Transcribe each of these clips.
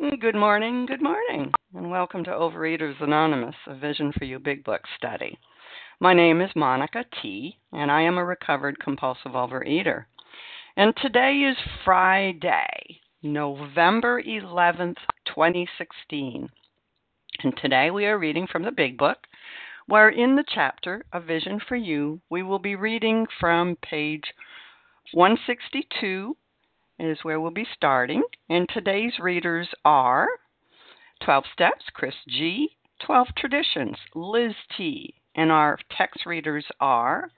Mm, good morning, good morning, and welcome to Overeaters Anonymous, a Vision for You Big Book study. My name is Monica T., and I am a recovered compulsive overeater. And today is Friday, November 11th, 2016. And today we are reading from the Big Book, where in the chapter A Vision for You, we will be reading from page 162 is where we'll be starting. And today's readers are 12 Steps, Chris G., 12 Traditions, Liz T. And our text readers are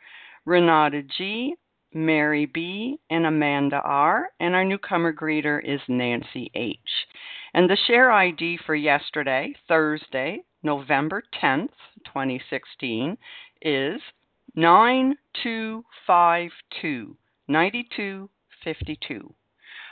Renata G., Mary B., and Amanda R. And our newcomer greeter is Nancy H. And the share ID for yesterday, Thursday, November 10th, 2016, is 9252 9252.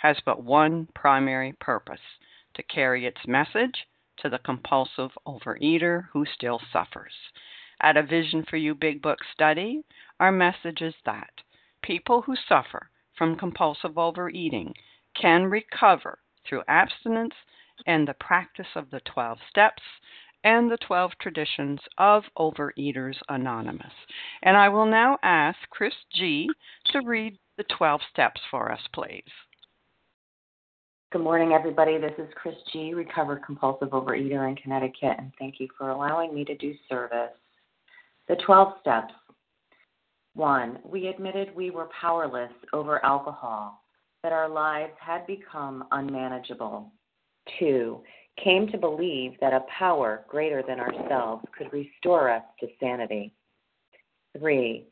has but one primary purpose to carry its message to the compulsive overeater who still suffers. At a Vision for You Big Book study, our message is that people who suffer from compulsive overeating can recover through abstinence and the practice of the 12 steps and the 12 traditions of Overeaters Anonymous. And I will now ask Chris G. to read the 12 steps for us, please. Good morning, everybody. This is Chris G., recovered compulsive overeater in Connecticut, and thank you for allowing me to do service. The 12 steps. One, we admitted we were powerless over alcohol, that our lives had become unmanageable. Two, came to believe that a power greater than ourselves could restore us to sanity. Three,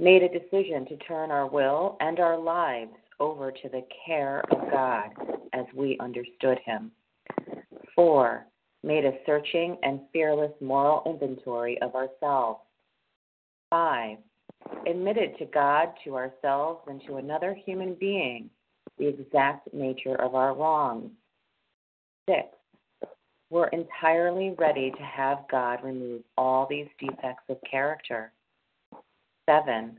made a decision to turn our will and our lives over to the care of God as we understood Him. Four, made a searching and fearless moral inventory of ourselves. Five, admitted to God, to ourselves, and to another human being the exact nature of our wrongs. Six, we're entirely ready to have God remove all these defects of character. Seven,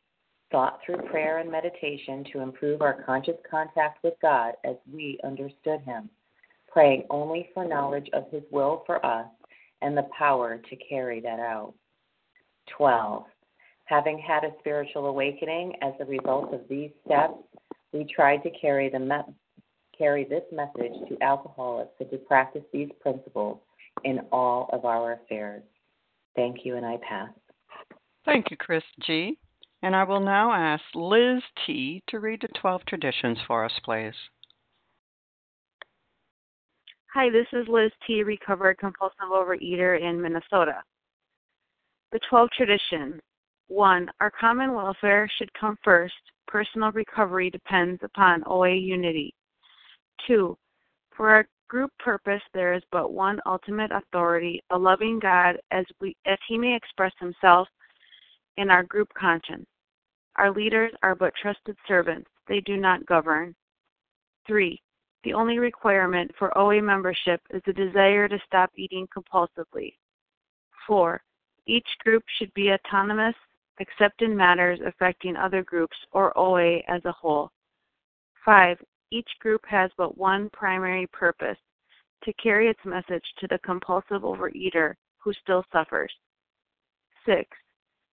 thought through prayer and meditation to improve our conscious contact with God as we understood Him, praying only for knowledge of His will for us and the power to carry that out. 12. Having had a spiritual awakening as a result of these steps, we tried to carry, the me- carry this message to alcoholics and to practice these principles in all of our affairs. Thank you, and I pass. Thank you, Chris G. And I will now ask Liz T. to read the 12 traditions for us, please. Hi, this is Liz T., recovered compulsive overeater in Minnesota. The 12 traditions. 1. Our common welfare should come first. Personal recovery depends upon OA unity. 2. For our group purpose, there is but one ultimate authority, a loving God, as, we, as He may express Himself in our group conscience. Our leaders are but trusted servants, they do not govern. 3. The only requirement for OA membership is the desire to stop eating compulsively. 4. Each group should be autonomous except in matters affecting other groups or OA as a whole. 5. Each group has but one primary purpose to carry its message to the compulsive overeater who still suffers. 6.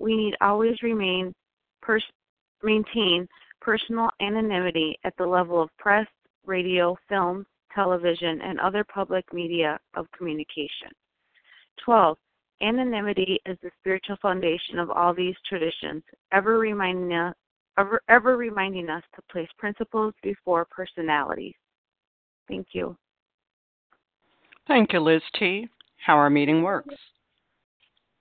We need always remain pers- maintain personal anonymity at the level of press, radio, film, television, and other public media of communication. 12. Anonymity is the spiritual foundation of all these traditions, ever reminding us, ever, ever reminding us to place principles before personalities. Thank you. Thank you, Liz T. How our meeting works.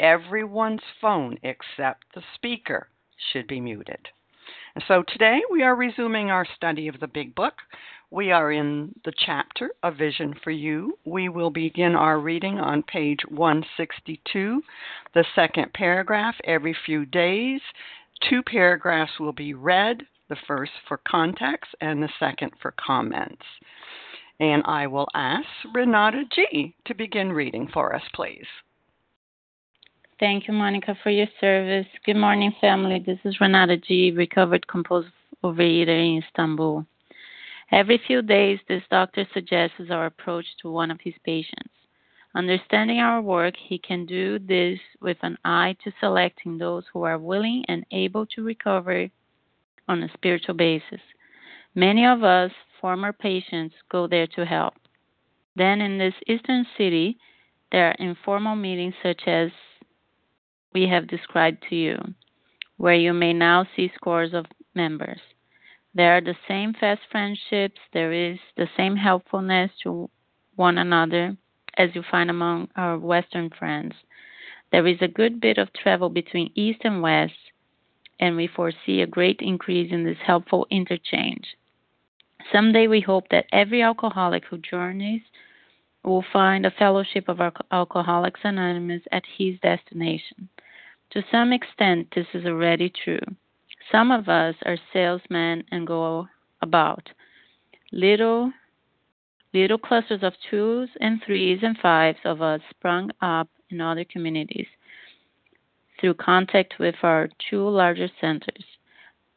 everyone's phone except the speaker should be muted. And so today we are resuming our study of the Big Book. We are in the chapter A Vision for You. We will begin our reading on page 162, the second paragraph, every few days. Two paragraphs will be read, the first for context and the second for comments. And I will ask Renata G. to begin reading for us, please. Thank you, Monica, for your service. Good morning, family. This is Renata G., recovered compulsive overeater in Istanbul. Every few days, this doctor suggests our approach to one of his patients. Understanding our work, he can do this with an eye to selecting those who are willing and able to recover on a spiritual basis. Many of us, former patients, go there to help. Then, in this eastern city, there are informal meetings such as we have described to you, where you may now see scores of members. There are the same fast friendships, there is the same helpfulness to one another as you find among our Western friends. There is a good bit of travel between East and West, and we foresee a great increase in this helpful interchange. Someday we hope that every alcoholic who journeys will find a fellowship of Alcoholics Anonymous at his destination. To some extent, this is already true. Some of us are salesmen and go about. Little little clusters of twos and threes and fives of us sprung up in other communities through contact with our two larger centers.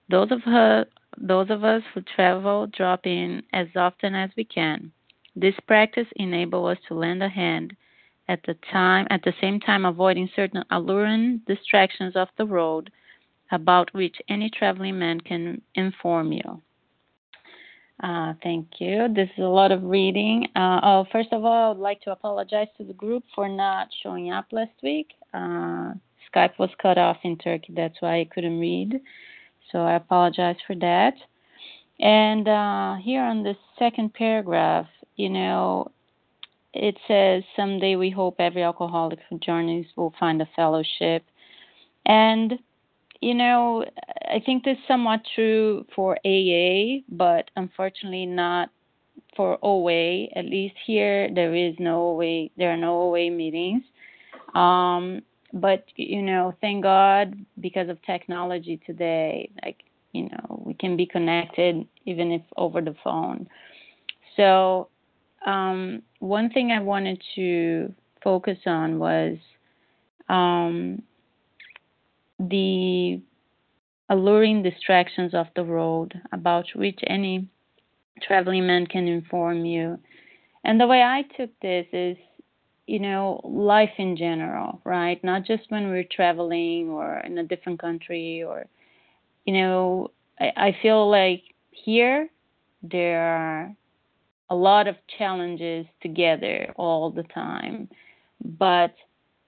Those of her, those of us who travel drop in as often as we can. This practice enables us to lend a hand at the time at the same time avoiding certain alluring distractions of the road about which any traveling man can inform you. Uh, thank you. This is a lot of reading. Uh, oh, first of all, I would like to apologize to the group for not showing up last week. Uh, Skype was cut off in Turkey, that's why I couldn't read. So I apologize for that. And uh, here on the second paragraph, you know, it says, Someday we hope every alcoholic who journeys will find a fellowship. And, you know, I think this is somewhat true for AA, but unfortunately not for OA. At least here, there is no OA, there are no OA meetings. Um, but, you know, thank God because of technology today, like, you know, we can be connected even if over the phone. So, um, one thing I wanted to focus on was um, the alluring distractions of the road about which any traveling man can inform you. And the way I took this is, you know, life in general, right? Not just when we're traveling or in a different country or, you know, I, I feel like here there are a lot of challenges together all the time. But,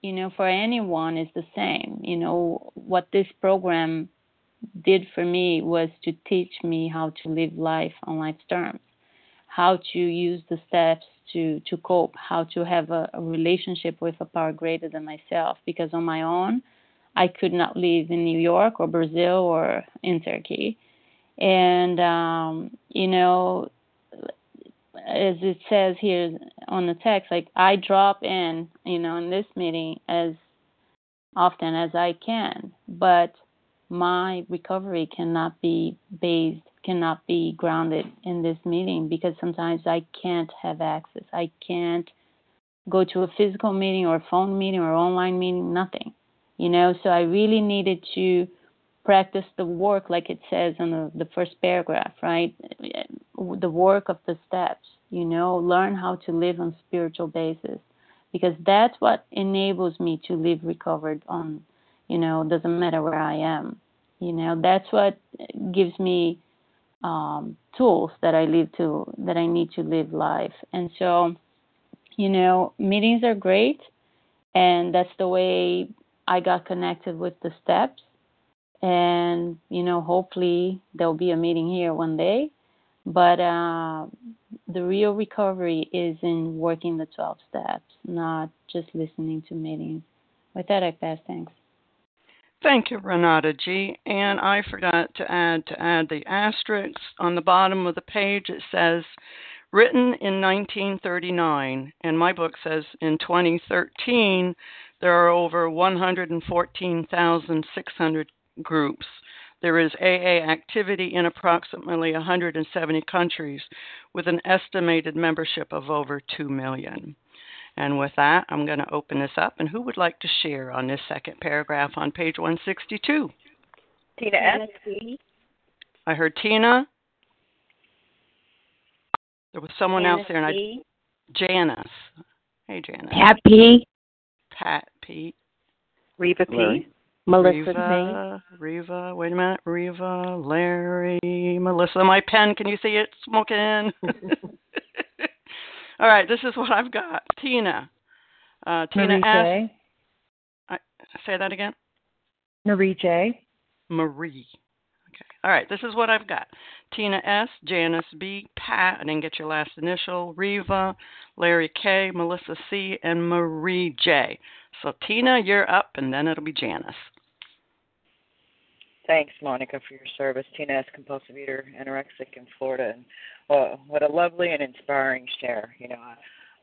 you know, for anyone it's the same. You know, what this program did for me was to teach me how to live life on life's terms, how to use the steps to, to cope, how to have a, a relationship with a power greater than myself. Because on my own, I could not live in New York or Brazil or in Turkey. And, um, you know, as it says here on the text, like I drop in, you know, in this meeting as often as I can, but my recovery cannot be based, cannot be grounded in this meeting because sometimes I can't have access. I can't go to a physical meeting or a phone meeting or online meeting, nothing, you know. So I really needed to practice the work like it says in the, the first paragraph right the work of the steps you know learn how to live on spiritual basis. Because that's what enables me to live recovered on you know doesn't matter where i am. You know that's what gives me um, tools that i live to that i need to live life. And so you know meetings are great and that's the way i got connected with the steps. And you know hopefully there'll be a meeting here one day but uh, the real recovery is in working the 12 steps not just listening to meetings with that i pass thanks Thank you, Renata G. And I forgot to add to add the asterisk on the bottom of the page. It says written in 1939, and my book says in 2013 there are over 114,600 groups. There is AA activity in approximately 170 countries with an estimated membership of over 2 million. And with that, I'm going to open this up. And who would like to share on this second paragraph on page 162? Tina S. I heard Tina. There was someone Janice else there, and I. B. Janice. Hey, Janice. Pat P. Pat Pete. Reva P. Larry. Melissa Reva, Reva, wait a minute. Reva, Larry, Melissa. My pen, can you see it smoking? All right, this is what I've got. Tina. Uh, Tina Marie S. I, say that again. Marie J. Marie. Okay. All right, this is what I've got. Tina S, Janice B, Pat, I didn't get your last initial, Reva, Larry K, Melissa C, and Marie J. So Tina, you're up, and then it'll be Janice. Thanks, Monica, for your service. Tina S, compulsive eater, anorexic in Florida, and well, what a lovely and inspiring share. You know, I,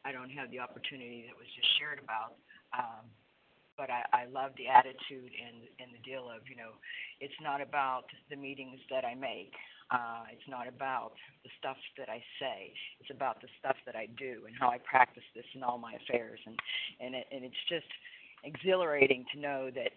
I don't have the opportunity that was just shared about. Um, but I, I love the attitude and and the deal of you know, it's not about the meetings that I make. Uh, it's not about the stuff that I say. It's about the stuff that I do and how I practice this in all my affairs. And and it, and it's just exhilarating to know that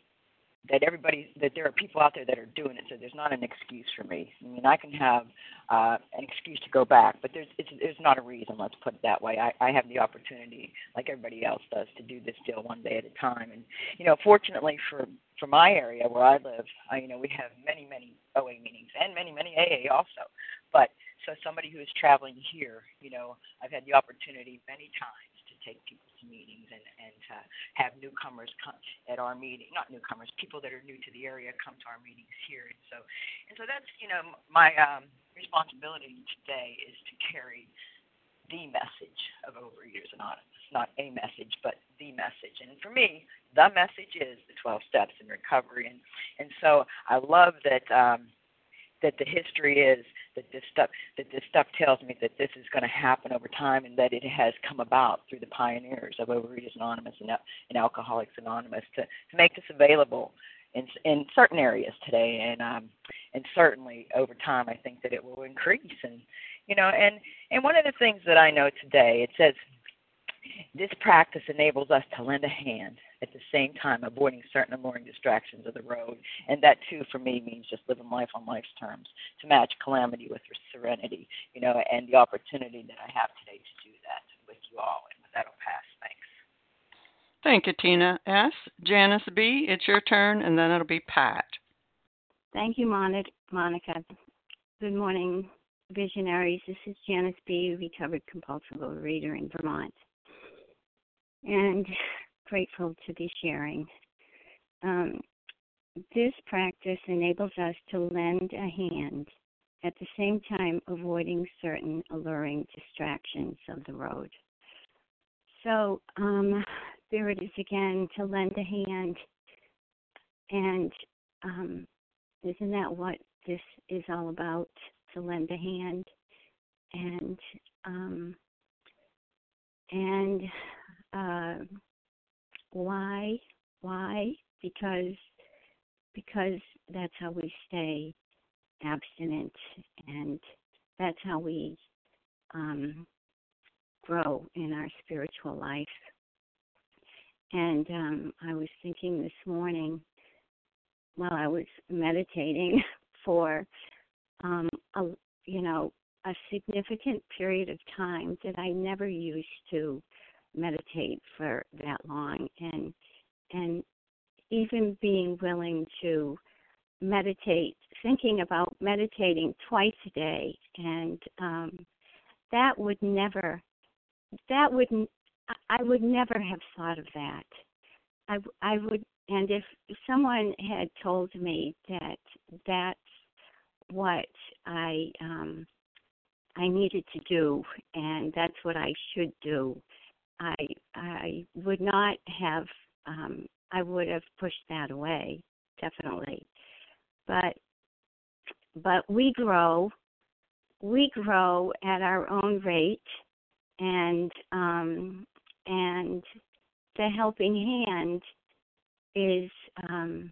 that everybody that there are people out there that are doing it so there's not an excuse for me. I mean i can have uh an excuse to go back but there's it's there's not a reason let's put it that way. I i have the opportunity like everybody else does to do this deal one day at a time. And you know fortunately for for my area where i live I, you know we have many many oa meetings and many many aa also. But so somebody who is traveling here you know i've had the opportunity many times take people to meetings and and to have newcomers come at our meeting, not newcomers, people that are new to the area come to our meetings here. And so, and so that's you know my um, responsibility today is to carry the message of Overeaters Anonymous. Not a message, but the message. And for me, the message is the 12 steps in recovery. And and so I love that um, that the history is that this stuff that this stuff tells me that this is going to happen over time and that it has come about through the pioneers of Overeaters Anonymous and, and Alcoholics Anonymous to, to make this available in in certain areas today. And um and certainly over time I think that it will increase. And you know and and one of the things that I know today it says this practice enables us to lend a hand at the same time avoiding certain alluring distractions of the road. And that too for me means just living life on life's terms, to match calamity with serenity, you know, and the opportunity that I have today to do that with you all. And with that I'll pass. Thanks. Thank you, Tina S. Janice B, it's your turn and then it'll be Pat. Thank you, Monica. Good morning, visionaries. This is Janice B., recovered compulsive overeater in Vermont and grateful to be sharing. Um, this practice enables us to lend a hand at the same time avoiding certain alluring distractions of the road. So um, there it is again to lend a hand. And um, isn't that what this is all about? To lend a hand. And um, and uh, why? Why? Because because that's how we stay abstinent, and that's how we um, grow in our spiritual life. And um, I was thinking this morning while I was meditating for um, a you know a significant period of time that I never used to meditate for that long. And and even being willing to meditate thinking about meditating twice a day. And um that would never that would I would never have thought of that. I I would and if someone had told me that that's what I um I needed to do and that's what I should do I I would not have um, I would have pushed that away definitely, but but we grow we grow at our own rate and um, and the helping hand is um,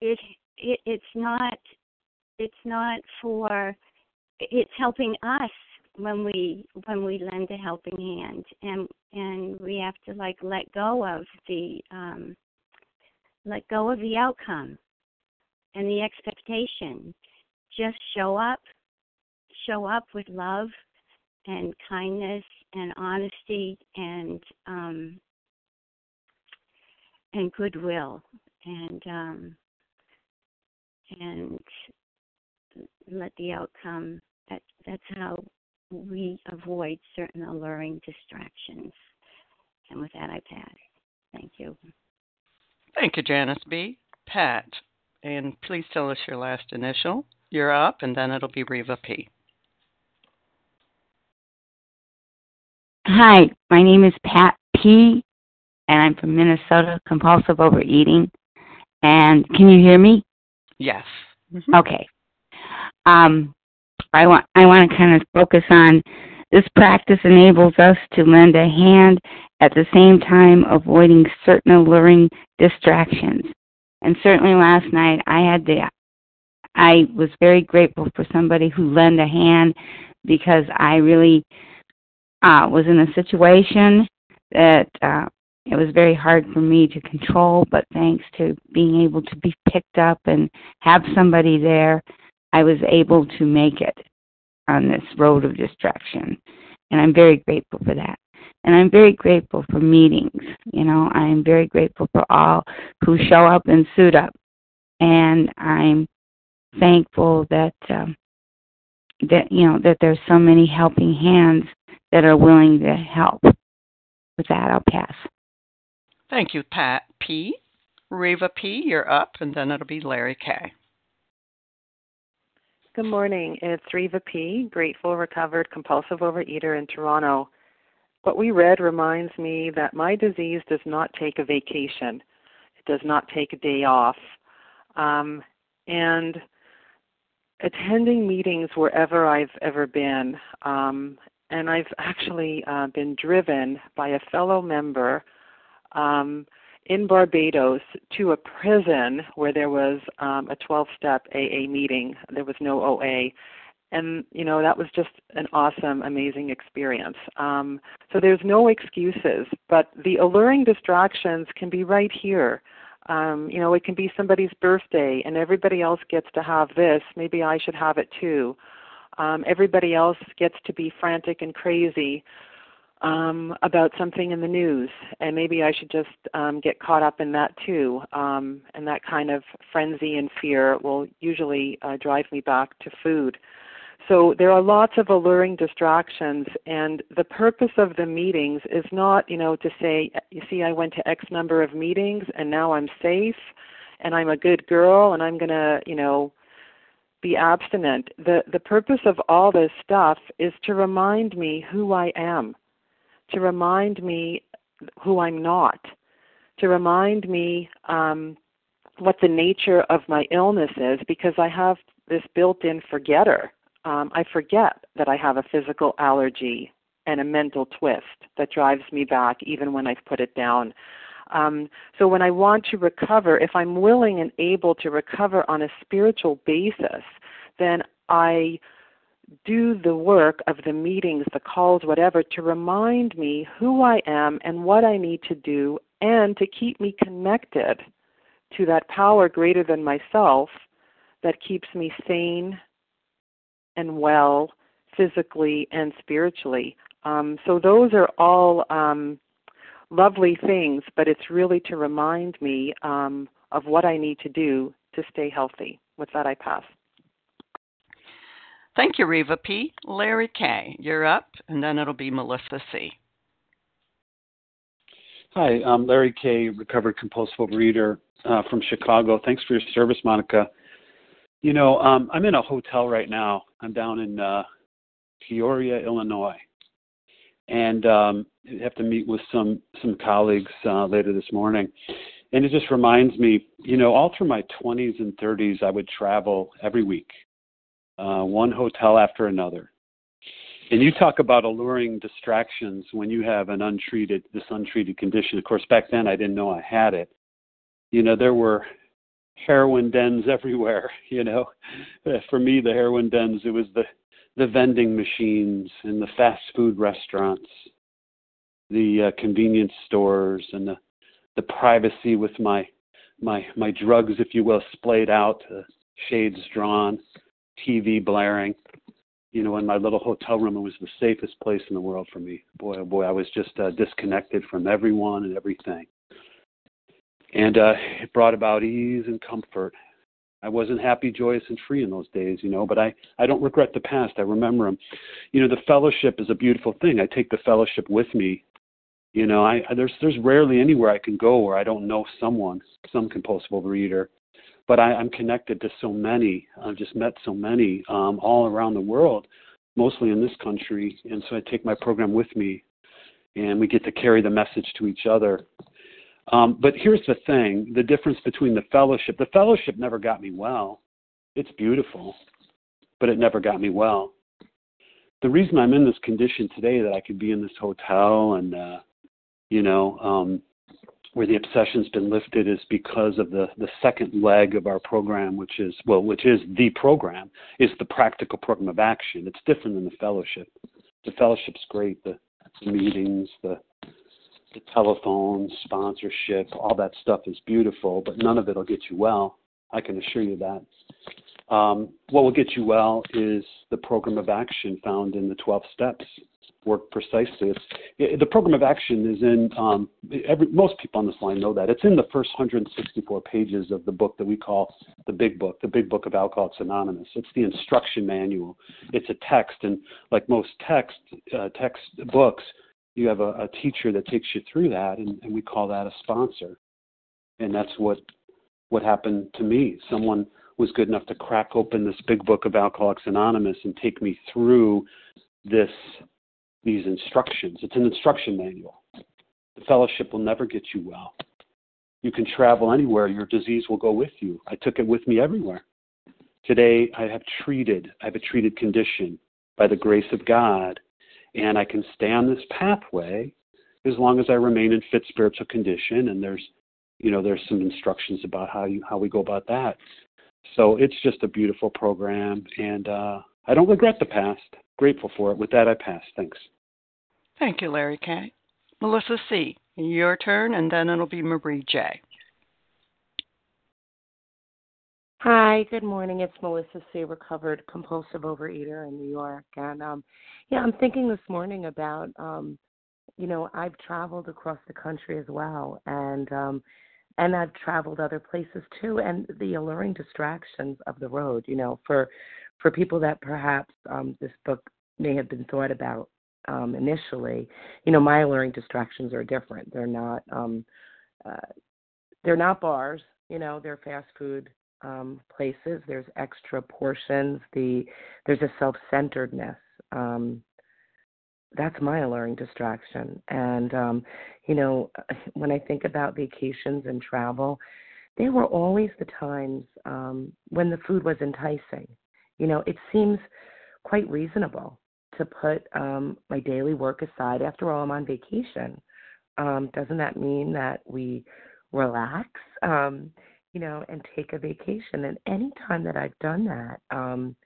it, it it's not it's not for it's helping us when we when we lend a helping hand and and we have to like let go of the um let go of the outcome and the expectation. Just show up show up with love and kindness and honesty and um and goodwill and um and let the outcome that that's how we avoid certain alluring distractions. And with that, I pass. Thank you. Thank you, Janice B. Pat, and please tell us your last initial. You're up, and then it'll be Reva P. Hi, my name is Pat P, and I'm from Minnesota, compulsive overeating. And can you hear me? Yes. Mm-hmm. Okay. Um, I want I want to kind of focus on this practice enables us to lend a hand at the same time avoiding certain alluring distractions. And certainly last night I had the I was very grateful for somebody who lent a hand because I really uh, was in a situation that uh, it was very hard for me to control, but thanks to being able to be picked up and have somebody there, I was able to make it on this road of distraction. And I'm very grateful for that. And I'm very grateful for meetings. You know, I'm very grateful for all who show up and suit up. And I'm thankful that um, that you know that there's so many helping hands that are willing to help. With that, I'll pass. Thank you, Pat P. Reva P., you're up, and then it'll be Larry K. Good morning. It's Reva P., grateful, recovered, compulsive overeater in Toronto. What we read reminds me that my disease does not take a vacation. It does not take a day off. Um, and attending meetings wherever I've ever been, um, and I've actually uh, been driven by a fellow member um, in Barbados to a prison where there was um, a 12 step AA meeting. There was no OA. And, you know, that was just an awesome, amazing experience. Um, so there's no excuses, but the alluring distractions can be right here. Um, you know, it can be somebody's birthday and everybody else gets to have this. Maybe I should have it too. Um, everybody else gets to be frantic and crazy um, about something in the news, and maybe I should just um, get caught up in that too. Um, and that kind of frenzy and fear will usually uh, drive me back to food. So there are lots of alluring distractions, and the purpose of the meetings is not, you know, to say, you see, I went to X number of meetings, and now I'm safe, and I'm a good girl, and I'm gonna, you know, be abstinent. The the purpose of all this stuff is to remind me who I am to remind me who I'm not, to remind me um, what the nature of my illness is, because I have this built in forgetter. Um, I forget that I have a physical allergy and a mental twist that drives me back even when I've put it down. Um, so when I want to recover, if I'm willing and able to recover on a spiritual basis, then I do the work of the meetings, the calls, whatever, to remind me who I am and what I need to do, and to keep me connected to that power greater than myself that keeps me sane and well physically and spiritually. Um, so, those are all um, lovely things, but it's really to remind me um, of what I need to do to stay healthy. With that, I pass. Thank you, Reva P. Larry K., you're up, and then it'll be Melissa C. Hi, I'm Larry K., recovered compulsive overeater uh, from Chicago. Thanks for your service, Monica. You know, um, I'm in a hotel right now. I'm down in uh, Peoria, Illinois, and um, I have to meet with some some colleagues uh, later this morning. And it just reminds me, you know, all through my 20s and 30s, I would travel every week uh, one hotel after another. And you talk about alluring distractions when you have an untreated this untreated condition. Of course, back then I didn't know I had it. You know, there were heroin dens everywhere. You know, for me, the heroin dens it was the the vending machines and the fast food restaurants, the uh, convenience stores, and the the privacy with my my my drugs, if you will, splayed out, uh, shades drawn. TV blaring. You know, in my little hotel room, it was the safest place in the world for me. Boy, oh boy, I was just uh, disconnected from everyone and everything. And uh, it brought about ease and comfort. I wasn't happy, joyous, and free in those days, you know, but I, I don't regret the past. I remember them. You know, the fellowship is a beautiful thing. I take the fellowship with me. You know, I, there's there's rarely anywhere I can go where I don't know someone, some compulsive overeater, but I, I'm connected to so many. I've just met so many um, all around the world, mostly in this country, and so I take my program with me, and we get to carry the message to each other. Um, but here's the thing: the difference between the fellowship. The fellowship never got me well. It's beautiful, but it never got me well. The reason I'm in this condition today, that I could be in this hotel and, uh, you know, um, where the obsession's been lifted is because of the the second leg of our program, which is well, which is the program, is the practical program of action. It's different than the fellowship. The fellowship's great. The, the meetings, the the telephone, sponsorship, all that stuff is beautiful, but none of it will get you well. I can assure you that. Um, what will get you well is the program of action found in the 12 steps. Work precisely. It's it, the program of action is in um, every most people on this line know that it's in the first 164 pages of the book that we call the Big Book, the Big Book of Alcoholics Anonymous. It's the instruction manual. It's a text, and like most text uh, text books, you have a, a teacher that takes you through that, and, and we call that a sponsor. And that's what what happened to me. Someone was good enough to crack open this big book of Alcoholics Anonymous and take me through this these instructions. It's an instruction manual. The fellowship will never get you well. You can travel anywhere, your disease will go with you. I took it with me everywhere. Today, I have treated, I have a treated condition by the grace of God, and I can stay on this pathway as long as I remain in fit spiritual condition. And there's, you know, there's some instructions about how you how we go about that. So it's just a beautiful program, and uh, I don't regret the past. Grateful for it. With that, I pass. Thanks. Thank you, Larry K. Melissa C., your turn, and then it'll be Marie J. Hi, good morning. It's Melissa C., recovered compulsive overeater in New York. And um, yeah, I'm thinking this morning about, um, you know, I've traveled across the country as well, and um, and I've traveled other places too, and the alluring distractions of the road. You know, for for people that perhaps um, this book may have been thought about um, initially, you know, my alluring distractions are different. They're not um, uh, they're not bars. You know, they're fast food um, places. There's extra portions. The there's a self-centeredness. Um, that's my alluring distraction. And um, you know, when I think about vacations and travel, they were always the times um, when the food was enticing. You know, it seems quite reasonable to put um, my daily work aside. After all, I'm on vacation. Um, doesn't that mean that we relax, um, you know, and take a vacation? And any time that I've done that, um,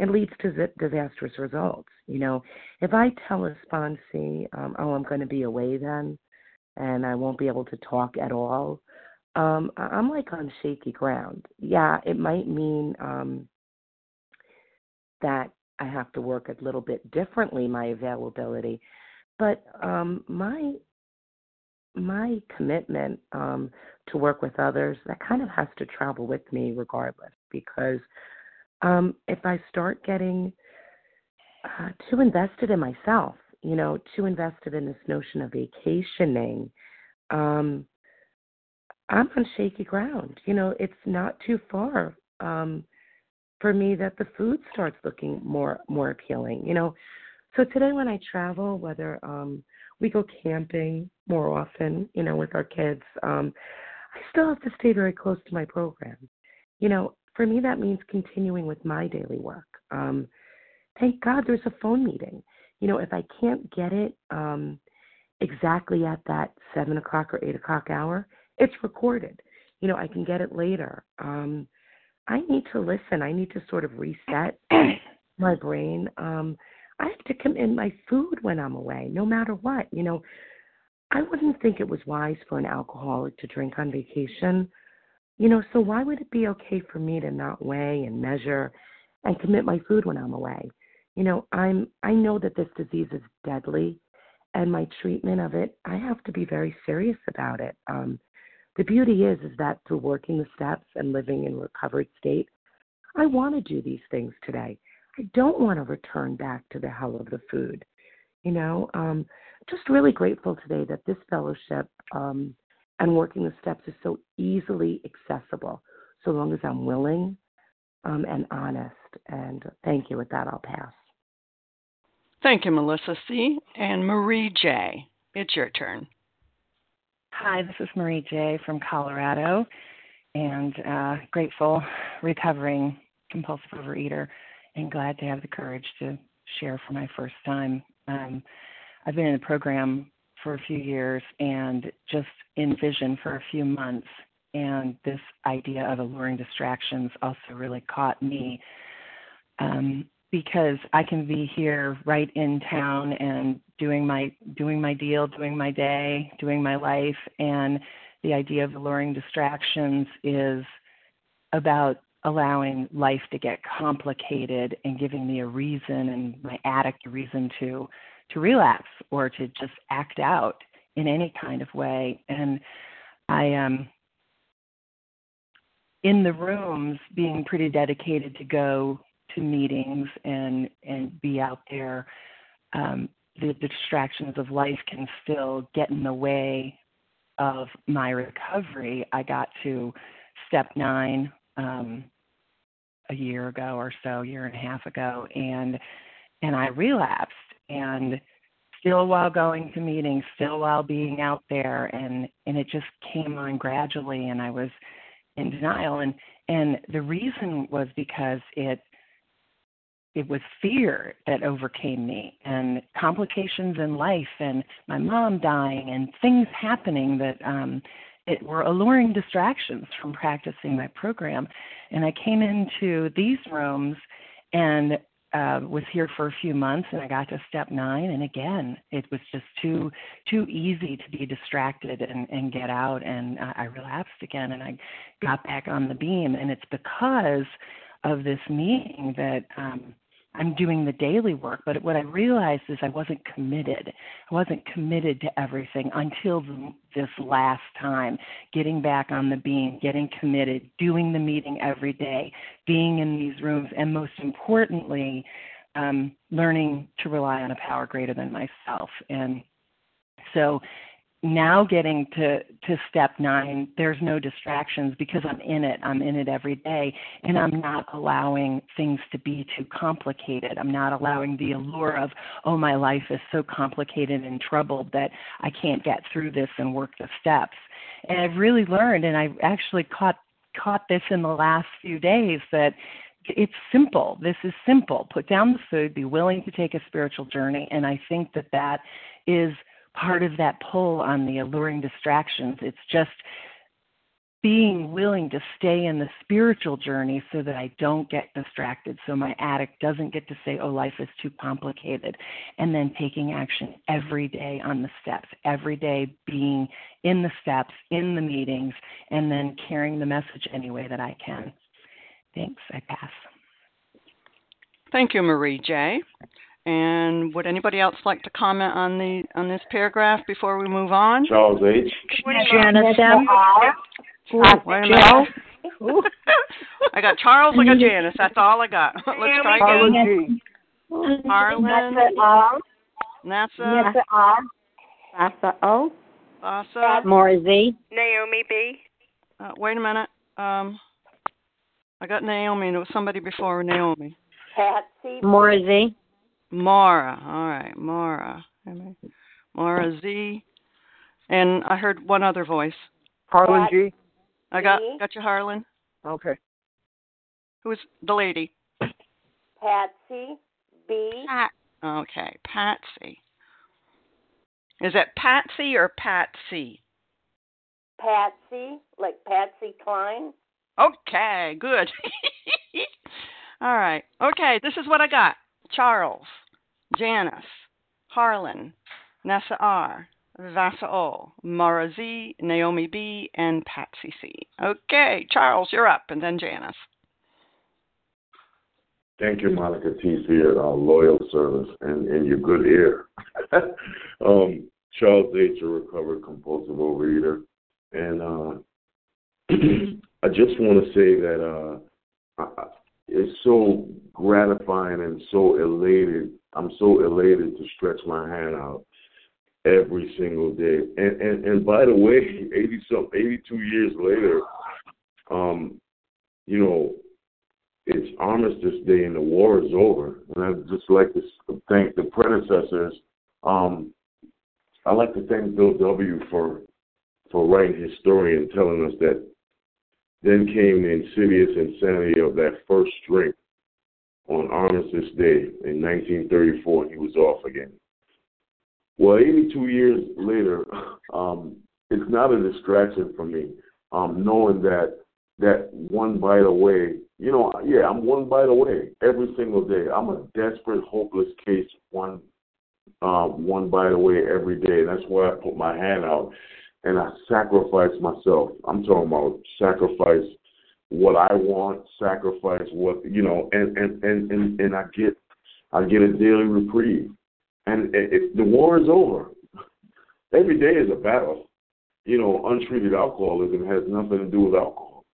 it leads to disastrous results. You know, if I tell a sponsee, um, oh, I'm going to be away then, and I won't be able to talk at all, um, I'm like on shaky ground. Yeah, it might mean um, that I have to work a little bit differently my availability, but um, my my commitment um, to work with others that kind of has to travel with me regardless because um, if I start getting uh, too invested in myself, you know, too invested in this notion of vacationing, um, I'm on shaky ground. You know, it's not too far um, for me that the food starts looking more more appealing. You know, so today when I travel, whether um, we go camping more often, you know, with our kids, um, I still have to stay very close to my program. You know, for me that means continuing with my daily work. Um, thank God there's a phone meeting. You know, if I can't get it um, exactly at that seven o'clock or eight o'clock hour, it's recorded. You know, I can get it later. Um, I need to listen. I need to sort of reset my brain. Um, I have to commit my food when I'm away, no matter what. You know, I wouldn't think it was wise for an alcoholic to drink on vacation. You know, so why would it be okay for me to not weigh and measure and commit my food when I'm away? You know, I'm I know that this disease is deadly and my treatment of it, I have to be very serious about it. Um the beauty is is that through working the steps and living in recovered state, I want to do these things today. I don't want to return back to the hell of the food. You know, um, just really grateful today that this fellowship um, and working the steps is so easily accessible, so long as I'm willing um, and honest. And thank you. With that, I'll pass. Thank you, Melissa C. And Marie J. It's your turn. Hi, this is Marie J. from Colorado, and uh, grateful, recovering compulsive overeater, and glad to have the courage to share for my first time. Um, I've been in the program for a few years and just in vision for a few months, and this idea of alluring distractions also really caught me. Um, because I can be here right in town and doing my doing my deal, doing my day, doing my life, and the idea of alluring distractions is about allowing life to get complicated and giving me a reason and my addict a reason to to relapse or to just act out in any kind of way. And I am um, in the rooms being pretty dedicated to go to meetings and and be out there. Um, the, distractions of life can still get in the way of my recovery. I got to step nine um, a year ago or so, year and a half ago, and and I relapsed and still while going to meetings, still while being out there and and it just came on gradually and I was in denial and and the reason was because it it was fear that overcame me and complications in life and my mom dying and things happening that um it were alluring distractions from practicing my program. And i came into these rooms and uh, was here for a few months and I got to step nine and again it was just too too easy to be distracted and, and get out and uh, I relapsed again and I got back on the beam. And it's because of this meeting that um I'm doing the daily work, but what I realized is I wasn't committed. I wasn't committed to everything until this last time, getting back on the beam, getting committed, doing the meeting every day, being in these rooms, and most importantly, um, learning to rely on a power greater than myself. And so now getting to to step nine there's no distractions because i'm in it. I'm in it every day and i'm not allowing things to be too complicated. I'm not allowing the allure of oh my life is so complicated and troubled that i can't get through this and work the steps. And i've really learned and i've actually caught caught this in the last few days that it's simple. This is simple. Put down the food be willing to take a spiritual journey and i think that that is part of that pull on the alluring distractions. It's just being willing to stay in the spiritual journey so that I don't get distracted, so my addict doesn't get to say, oh, life is too complicated, and then taking action every day on the steps, every day being in the steps, in the meetings, and then carrying the message any way that I can. Thanks. I pass. Thank you, Marie J. And would anybody else like to comment on the on this paragraph before we move on? Charles H. Janice M. Wait a minute. I got Charles. I got Janice. That's all I got. Let's try again. Harlan. Nessa Nessa. Nessa R. Vasa O. Vasa. Maura Z. Naomi B. Uh, wait a minute. Um, I got Naomi. There was somebody before Naomi. Patsy. Maura Z. Mara. All right, Mara. Mara Z. And I heard one other voice. Harlan G. I got got you, Harlan. Okay. Who's the lady? Patsy B. Pat. Okay, Patsy. Is it Patsy or Patsy? Patsy, like Patsy Cline. Okay, good. All right. Okay, this is what I got. Charles. Janice, Harlan, Nessa R, Vasa O, Mara Z, Naomi B, and Patsy C. Okay, Charles, you're up, and then Janice. Thank you, Monica T, for your uh, loyal service and, and your good ear. um, Charles H, a recovered compulsive overeater. And uh, I just want to say that uh, it's so gratifying and so elated I'm so elated to stretch my hand out every single day. And and, and by the way, eighty some eighty two years later, um, you know, it's Armistice Day and the war is over. And I'd just like to thank the predecessors. Um, I'd like to thank Bill W. for for writing his story and telling us that then came the insidious insanity of that first drink on Armistice Day in 1934, he was off again. Well, 82 years later, um, it's not a distraction for me, um, knowing that that one bite away, you know, yeah, I'm one bite away every single day. I'm a desperate, hopeless case, one uh, one bite away every day. That's why I put my hand out and I sacrifice myself. I'm talking about sacrifice what I want, sacrifice what you know, and and and and, and I get I get a daily reprieve. and it, the war is over. Every day is a battle. You know, untreated alcoholism has nothing to do with alcohol.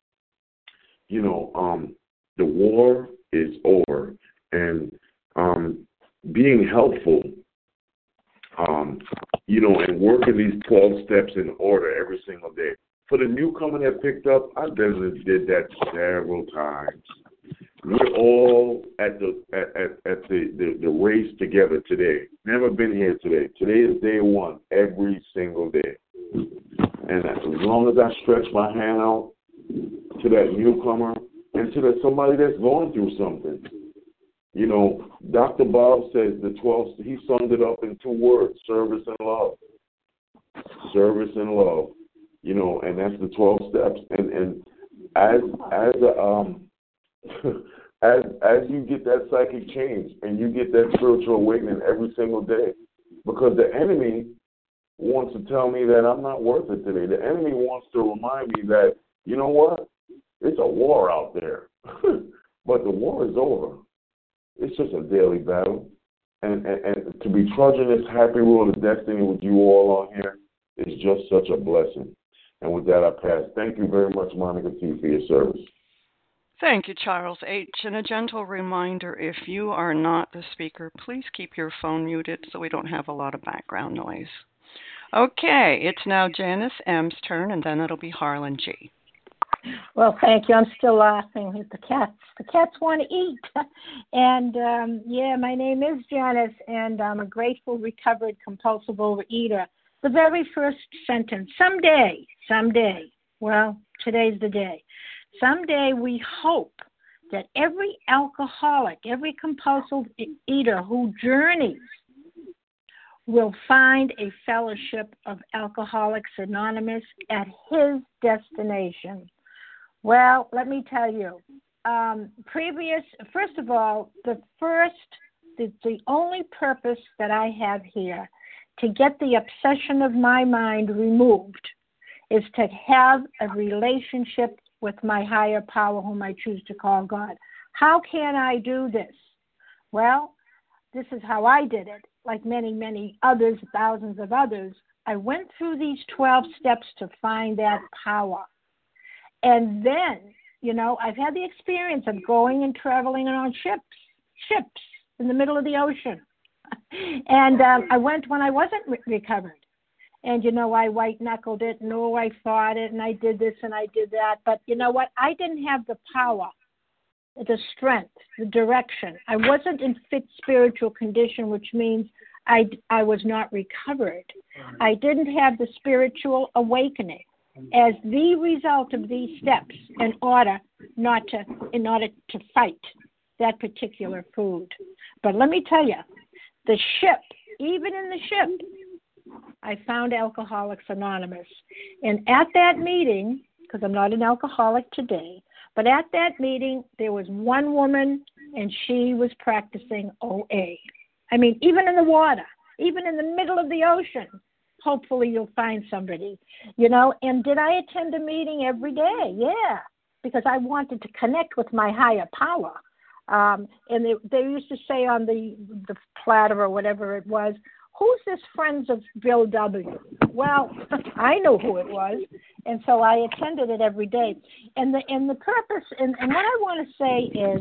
You know, um, the war is over, and um, being helpful, um, you know, and working these 12 steps in order every single day. For the newcomer that picked up, I definitely did that several times. We're all at the at, at, at the, the, the race together today. Never been here today. Today is day one, every single day. And as long as I stretch my hand out to that newcomer and to that somebody that's going through something, you know, Dr. Bob says the 12, he summed it up in two words service and love. Service and love. You know, and that's the 12 steps. And, and as, as a, um, as, as you get that psychic change and you get that spiritual awakening every single day, because the enemy wants to tell me that I'm not worth it today. The enemy wants to remind me that, you know what? It's a war out there. but the war is over. It's just a daily battle. And, and, and to be trudging this happy wheel of destiny with you all on here is just such a blessing. And with that, I pass. Thank you very much, Monica T, for your service. Thank you, Charles H. And a gentle reminder if you are not the speaker, please keep your phone muted so we don't have a lot of background noise. Okay, it's now Janice M's turn, and then it'll be Harlan G. Well, thank you. I'm still laughing at the cats. The cats want to eat. and um, yeah, my name is Janice, and I'm a grateful, recovered, compulsive overeater. The very first sentence someday, someday, well, today's the day. Someday we hope that every alcoholic, every compulsive eater who journeys will find a fellowship of Alcoholics Anonymous at his destination. Well, let me tell you, um, previous, first of all, the first, the, the only purpose that I have here to get the obsession of my mind removed is to have a relationship with my higher power, whom I choose to call God. How can I do this? Well, this is how I did it like many, many others, thousands of others, I went through these 12 steps to find that power. And then, you know, I've had the experience of going and traveling on ships, ships in the middle of the ocean. and um, I went when I wasn't re- recovered. And, you know, I white knuckled it, and oh, I fought it, and I did this and I did that. But you know what? I didn't have the power the strength, the direction. I wasn't in fit spiritual condition, which means I, I was not recovered. I didn't have the spiritual awakening as the result of these steps in order not to in order to fight that particular food. But let me tell you, the ship, even in the ship, I found Alcoholics Anonymous. And at that meeting, because I'm not an alcoholic today, but at that meeting, there was one woman, and she was practicing OA. I mean, even in the water, even in the middle of the ocean, hopefully you'll find somebody, you know. And did I attend a meeting every day? Yeah, because I wanted to connect with my higher power. Um, and they, they used to say on the the platter or whatever it was, who's this Friends of Bill W? Well, I know who it was, and so I attended it every day. And the and the purpose and, and what I want to say is,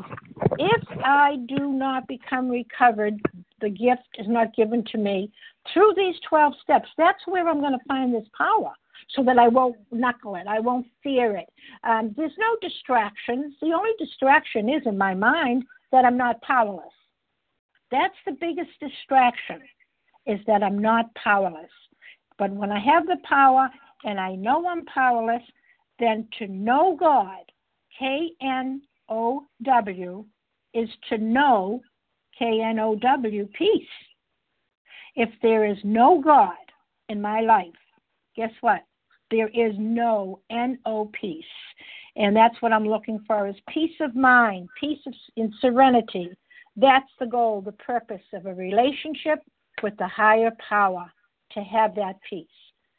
if I do not become recovered, the gift is not given to me through these twelve steps. That's where I'm going to find this power. So that I won't knuckle it, I won't fear it. Um, there's no distractions. The only distraction is in my mind that I'm not powerless. That's the biggest distraction is that I'm not powerless. But when I have the power and I know I'm powerless, then to know God, K N O W, is to know K N O W, peace. If there is no God in my life, guess what? There is no N O peace. And that's what I'm looking for is peace of mind, peace of, in serenity. That's the goal, the purpose of a relationship with the higher power to have that peace.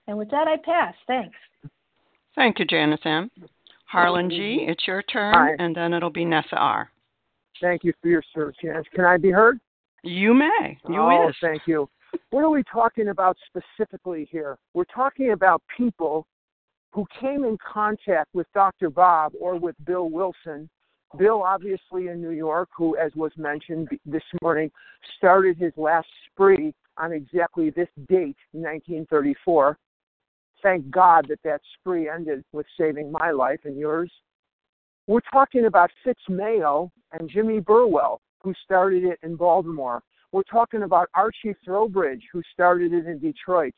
And with that, I pass. Thanks. Thank you, Janice M. Harlan G., mm-hmm. it's your turn, Hi. and then it'll be Nessa R. Thank you for your service, Janice. Can I be heard? You may. You oh, is. thank you. What are we talking about specifically here? We're talking about people who came in contact with Dr. Bob or with Bill Wilson. Bill, obviously in New York, who, as was mentioned this morning, started his last spree on exactly this date, 1934. Thank God that that spree ended with saving my life and yours. We're talking about Fitz Mayo and Jimmy Burwell, who started it in Baltimore. We're talking about Archie Trowbridge, who started it in Detroit.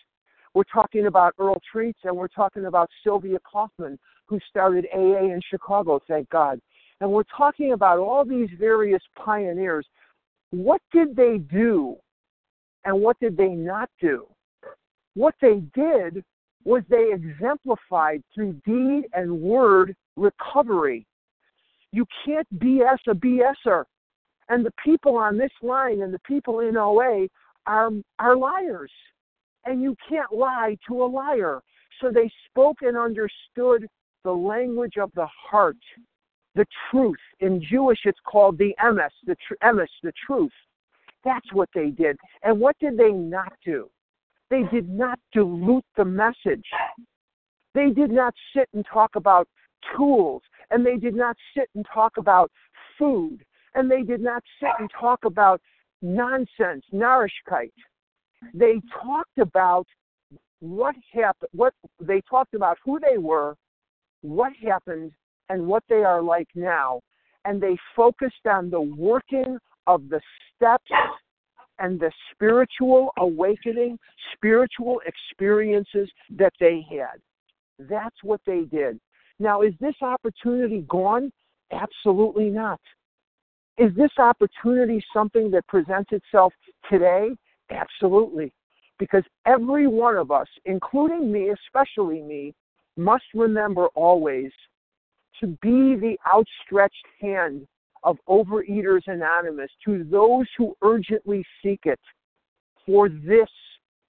We're talking about Earl Treats, and we're talking about Sylvia Kaufman, who started AA in Chicago, thank God. And we're talking about all these various pioneers. What did they do and what did they not do? What they did was they exemplified through deed and word recovery. You can't BS a BSer. And the people on this line and the people in OA are, are liars. And you can't lie to a liar. So they spoke and understood the language of the heart, the truth. In Jewish, it's called the emes, the tr- emes, the truth. That's what they did. And what did they not do? They did not dilute the message. They did not sit and talk about tools, and they did not sit and talk about food, and they did not sit and talk about nonsense, Narishkeit. They talked about what happened, what they talked about who they were, what happened, and what they are like now. And they focused on the working of the steps and the spiritual awakening, spiritual experiences that they had. That's what they did. Now, is this opportunity gone? Absolutely not. Is this opportunity something that presents itself today? Absolutely. Because every one of us, including me, especially me, must remember always to be the outstretched hand of Overeaters Anonymous to those who urgently seek it. For this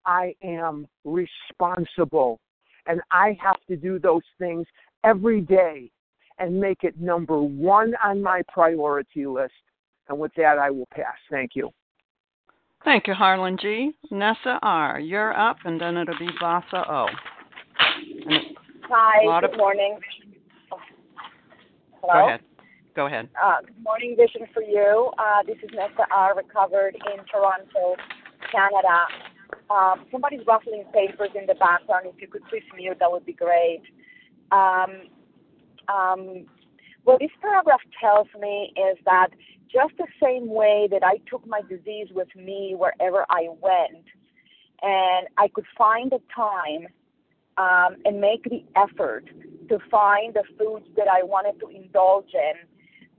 I am responsible. And I have to do those things every day and make it number one on my priority list. And with that, I will pass. Thank you. Thank you, Harlan G. Nessa R., you're up, and then it'll be Vasa O. Hi, good of... morning. Hello? Go ahead. Go ahead. Uh, good morning, Vision for You. Uh, this is Nessa R., recovered in Toronto, Canada. Um, somebody's ruffling papers in the background. If you could please mute, that would be great. Um, um, what this paragraph tells me is that just the same way that I took my disease with me wherever I went, and I could find the time um, and make the effort to find the foods that I wanted to indulge in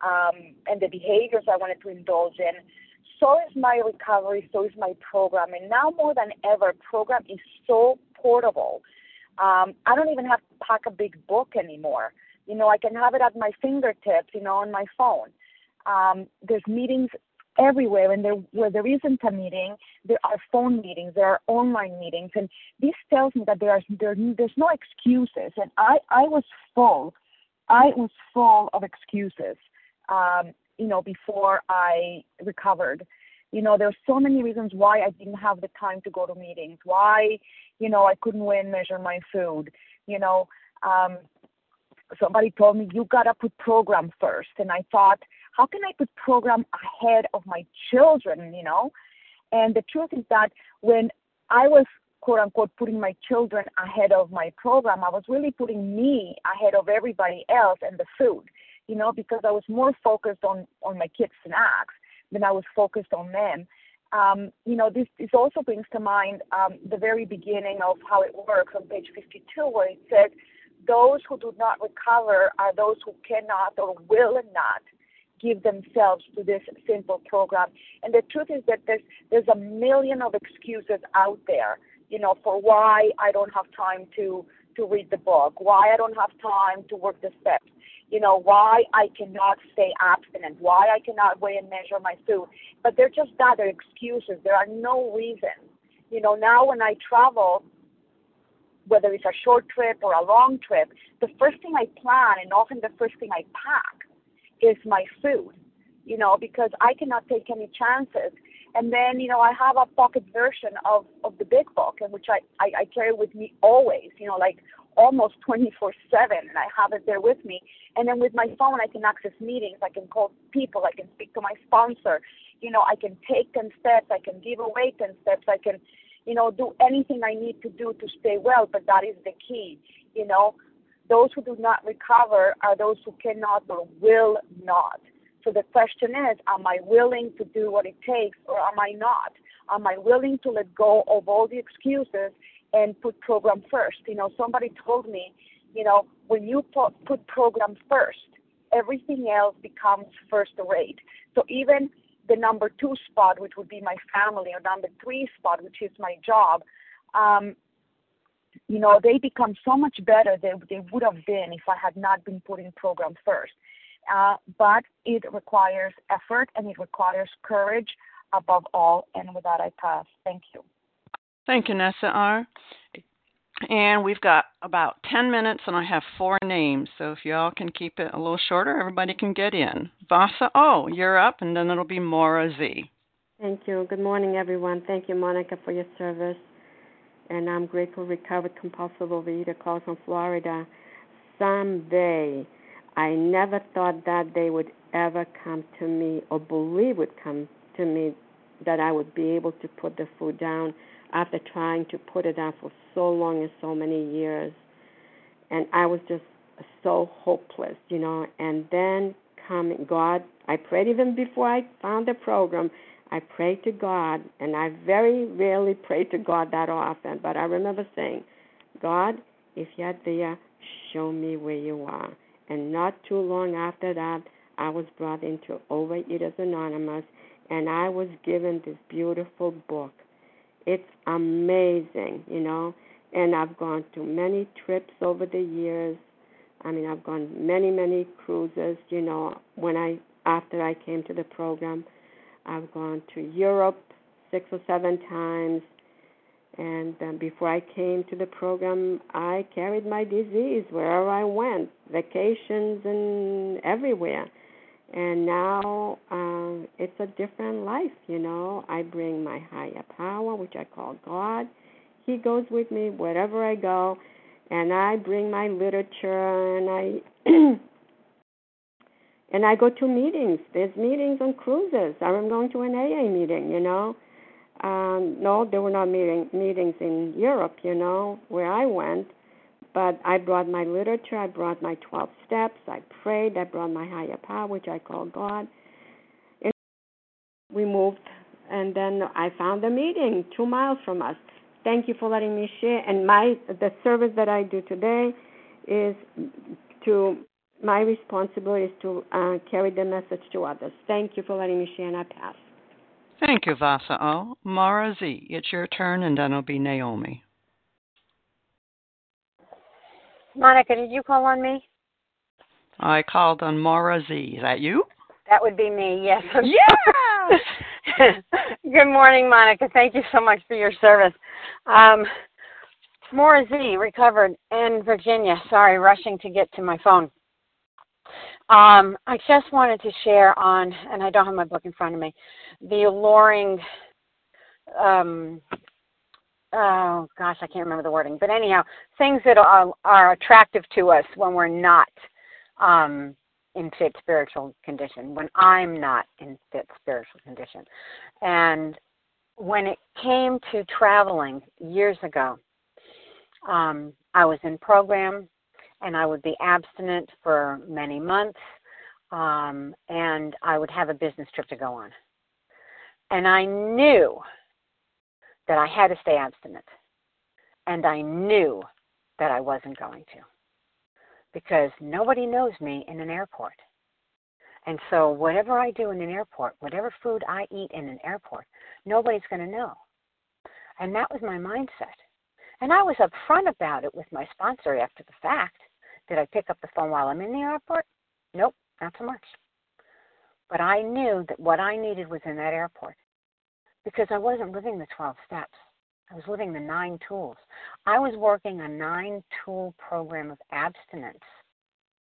um, and the behaviors I wanted to indulge in, so is my recovery, so is my program. And now more than ever, program is so portable. Um, I don't even have to pack a big book anymore. You know, I can have it at my fingertips, you know, on my phone. Um, there's meetings everywhere, and there, where there isn't a meeting, there are phone meetings, there are online meetings, and this tells me that there are there, there's no excuses. And I I was full, I was full of excuses um, you know, before I recovered. You know, there's so many reasons why I didn't have the time to go to meetings, why, you know, I couldn't weigh and measure my food. You know, um, somebody told me, you got to put program first. And I thought, how can I put program ahead of my children, you know? And the truth is that when I was quote unquote putting my children ahead of my program, I was really putting me ahead of everybody else and the food you know, because I was more focused on on my kids' snacks than I was focused on them. Um, you know, this, this also brings to mind um, the very beginning of how it works on page 52, where it says, "Those who do not recover are those who cannot or will not give themselves to this simple program." And the truth is that there's there's a million of excuses out there, you know, for why I don't have time to to read the book, why I don't have time to work the steps you know, why I cannot stay abstinent, why I cannot weigh and measure my food. But they're just that, they're excuses. There are no reasons. You know, now when I travel, whether it's a short trip or a long trip, the first thing I plan and often the first thing I pack is my food, you know, because I cannot take any chances. And then, you know, I have a pocket version of, of the big book, and which I, I, I carry with me always, you know, like almost 24 7, and I have it there with me. And then with my phone, I can access meetings, I can call people, I can speak to my sponsor, you know, I can take 10 steps, I can give away 10 steps, I can, you know, do anything I need to do to stay well, but that is the key, you know. Those who do not recover are those who cannot or will not. So the question is, am I willing to do what it takes or am I not? Am I willing to let go of all the excuses and put program first? You know, somebody told me, you know, when you put, program first, everything else becomes first rate. So even the number two spot, which would be my family, or number three spot, which is my job, um, you know, they become so much better than they would have been if I had not been putting program first. Uh, but it requires effort and it requires courage above all. And with that, I pass. Thank you. Thank you, Nessa R. And we've got about 10 minutes, and I have four names. So if y'all can keep it a little shorter, everybody can get in. Vasa O, you're up, and then it'll be Maura Z. Thank you. Good morning, everyone. Thank you, Monica, for your service. And I'm grateful, recovered compulsive overeater, calls from Florida. Someday, I never thought that day would ever come to me or believe would come to me that I would be able to put the food down after trying to put it down for so long and so many years. And I was just so hopeless, you know. And then coming, God, I prayed even before I found the program. I prayed to God, and I very rarely pray to God that often, but I remember saying, God, if you're there, show me where you are. And not too long after that, I was brought into Overeaters Anonymous, and I was given this beautiful book it's amazing, you know. And I've gone to many trips over the years. I mean, I've gone many, many cruises, you know, when I after I came to the program. I've gone to Europe six or seven times. And before I came to the program, I carried my disease wherever I went, vacations and everywhere and now um, it's a different life, you know. I bring my higher power, which I call God. He goes with me wherever I go, and I bring my literature, and I and I go to meetings. There's meetings on cruises. I'm going to an AA meeting, you know. Um, no, there were not meeting, meetings in Europe, you know, where I went but I brought my literature, I brought my 12 steps, I prayed, I brought my higher power, which I call God. And we moved, and then I found a meeting two miles from us. Thank you for letting me share. And my the service that I do today is to my responsibility is to uh, carry the message to others. Thank you for letting me share, and I pass. Thank you, Vasa O. Mara Z, it's your turn, and then it'll be Naomi. Monica, did you call on me? I called on Mara Z. Is that you? That would be me, yes. Yeah! Good morning, Monica. Thank you so much for your service. Um, Maura Z, recovered in Virginia. Sorry, rushing to get to my phone. Um, I just wanted to share on, and I don't have my book in front of me, the alluring um, oh gosh, I can't remember the wording, but anyhow, things that are are attractive to us when we're not um, in fit spiritual condition, when I'm not in fit spiritual condition, and when it came to traveling years ago, um, I was in program, and I would be abstinent for many months, um, and I would have a business trip to go on, and I knew that I had to stay abstinent. And I knew that I wasn't going to because nobody knows me in an airport. And so, whatever I do in an airport, whatever food I eat in an airport, nobody's going to know. And that was my mindset. And I was upfront about it with my sponsor after the fact. Did I pick up the phone while I'm in the airport? Nope, not so much. But I knew that what I needed was in that airport because I wasn't living the 12 steps. I was living the nine tools. I was working a nine tool program of abstinence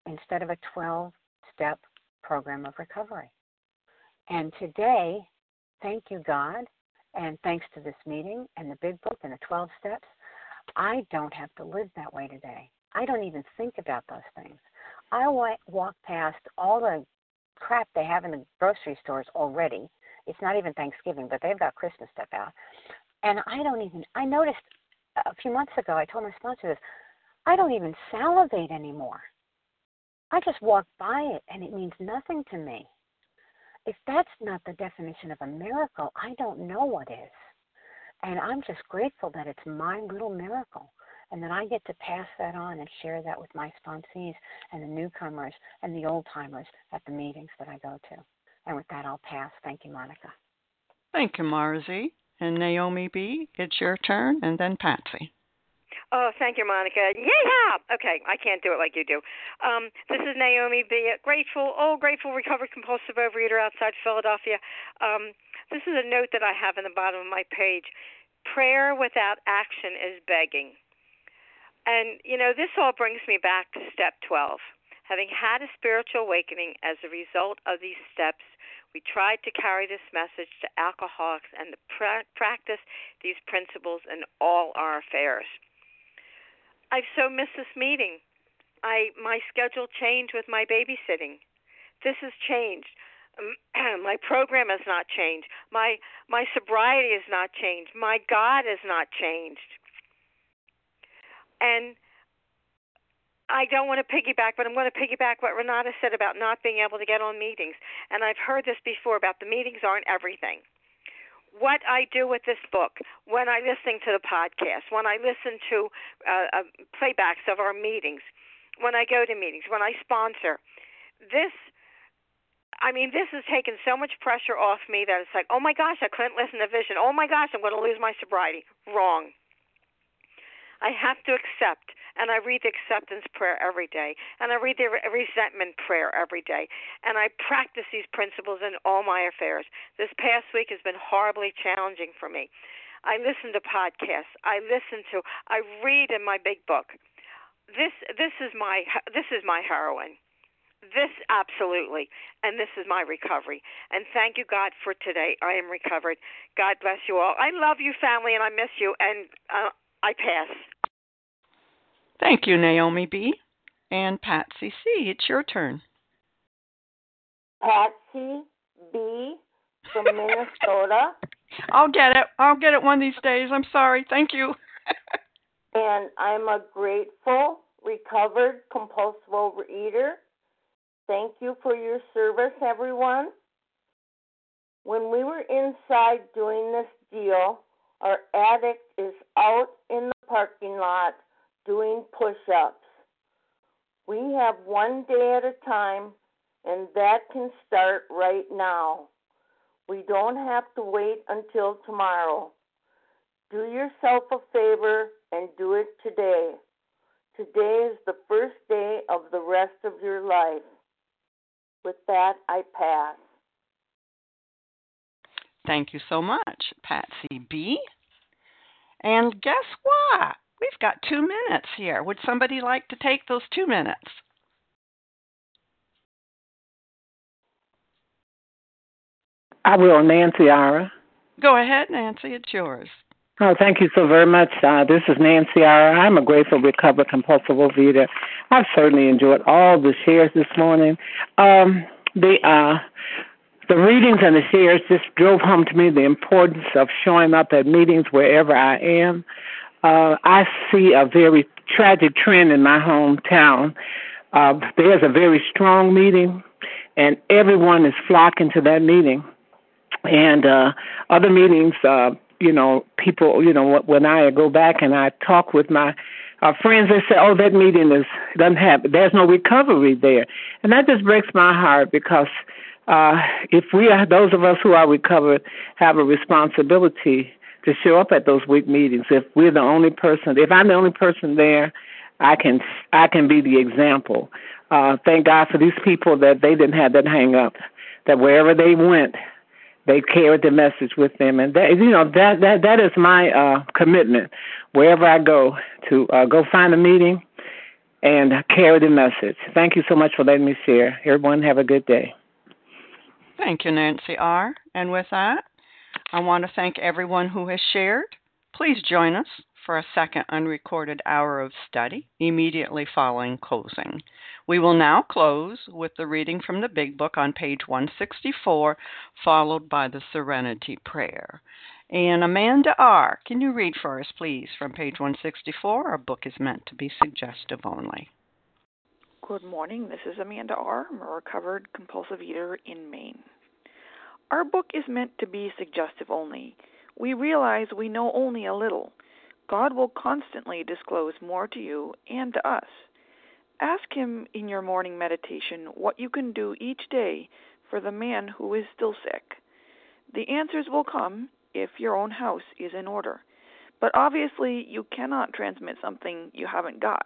instead of a 12 step program of recovery. And today, thank you, God, and thanks to this meeting and the big book and the 12 steps, I don't have to live that way today. I don't even think about those things. I walk past all the crap they have in the grocery stores already. It's not even Thanksgiving, but they've got Christmas stuff out. And I don't even, I noticed a few months ago, I told my sponsor this, I don't even salivate anymore. I just walk by it and it means nothing to me. If that's not the definition of a miracle, I don't know what is. And I'm just grateful that it's my little miracle and that I get to pass that on and share that with my sponsees and the newcomers and the old timers at the meetings that I go to. And with that, I'll pass. Thank you, Monica. Thank you, Mara Z. And Naomi B., it's your turn, and then Patsy. Oh, thank you, Monica. Yeah. Okay, I can't do it like you do. Um, this is Naomi B. Grateful, oh, grateful, recovered compulsive overeater outside Philadelphia. Um, this is a note that I have in the bottom of my page. Prayer without action is begging. And, you know, this all brings me back to step 12. Having had a spiritual awakening as a result of these steps, we tried to carry this message to alcoholics and to pra- practice these principles in all our affairs. I've so missed this meeting. I my schedule changed with my babysitting. This has changed. Um, my program has not changed. My my sobriety has not changed. My God has not changed. And I don't want to piggyback, but I'm going to piggyback what Renata said about not being able to get on meetings. And I've heard this before about the meetings aren't everything what I do with this book, when I listen to the podcast, when I listen to uh, uh, playbacks of our meetings, when I go to meetings, when I sponsor, this, I mean, this has taken so much pressure off me that it's like, oh my gosh, I couldn't listen to Vision. Oh my gosh, I'm going to lose my sobriety. Wrong. I have to accept and I read the acceptance prayer every day, and I read the resentment prayer every day, and I practice these principles in all my affairs. This past week has been horribly challenging for me. I listen to podcasts. I listen to. I read in my big book. This this is my this is my heroine. This absolutely, and this is my recovery. And thank you, God, for today. I am recovered. God bless you all. I love you, family, and I miss you. And uh, I pass. Thank you, Naomi B. And Patsy C., it's your turn. Patsy B. from Minnesota. I'll get it. I'll get it one of these days. I'm sorry. Thank you. and I'm a grateful, recovered, compulsive overeater. Thank you for your service, everyone. When we were inside doing this deal, our addict is out in the parking lot doing push ups. We have one day at a time, and that can start right now. We don't have to wait until tomorrow. Do yourself a favor and do it today. Today is the first day of the rest of your life. With that, I pass. Thank you so much, Patsy B. And guess what? We've got two minutes here. Would somebody like to take those two minutes? I will, Nancy Ira. Go ahead, Nancy. It's yours. Oh, thank you so very much. Uh, this is Nancy Ira. I'm a grateful, recovered, compulsive overeater. I've certainly enjoyed all the shares this morning. Um, the uh, the readings and the shares just drove home to me the importance of showing up at meetings wherever I am uh, I see a very tragic trend in my hometown. Uh, there's a very strong meeting, and everyone is flocking to that meeting. And uh, other meetings, uh, you know, people, you know, when I go back and I talk with my uh, friends, they say, "Oh, that meeting is doesn't have. There's no recovery there," and that just breaks my heart because uh, if we are those of us who are recovered have a responsibility to show up at those week meetings. If we're the only person, if I'm the only person there, I can I can be the example. Uh, thank God for these people that they didn't have that hang up. That wherever they went, they carried the message with them, and that you know that that that is my uh, commitment. Wherever I go, to uh, go find a meeting and carry the message. Thank you so much for letting me share. Everyone, have a good day. Thank you, Nancy R. And with that, I want to thank everyone who has shared. Please join us for a second unrecorded hour of study immediately following closing. We will now close with the reading from the Big Book on page 164, followed by the Serenity Prayer. And Amanda R., can you read for us, please, from page 164? Our book is meant to be suggestive only. Good morning. This is Amanda R. I'm a recovered compulsive eater in Maine. Our book is meant to be suggestive only. We realize we know only a little. God will constantly disclose more to you and to us. Ask Him in your morning meditation what you can do each day for the man who is still sick. The answers will come if your own house is in order. But obviously, you cannot transmit something you haven't got.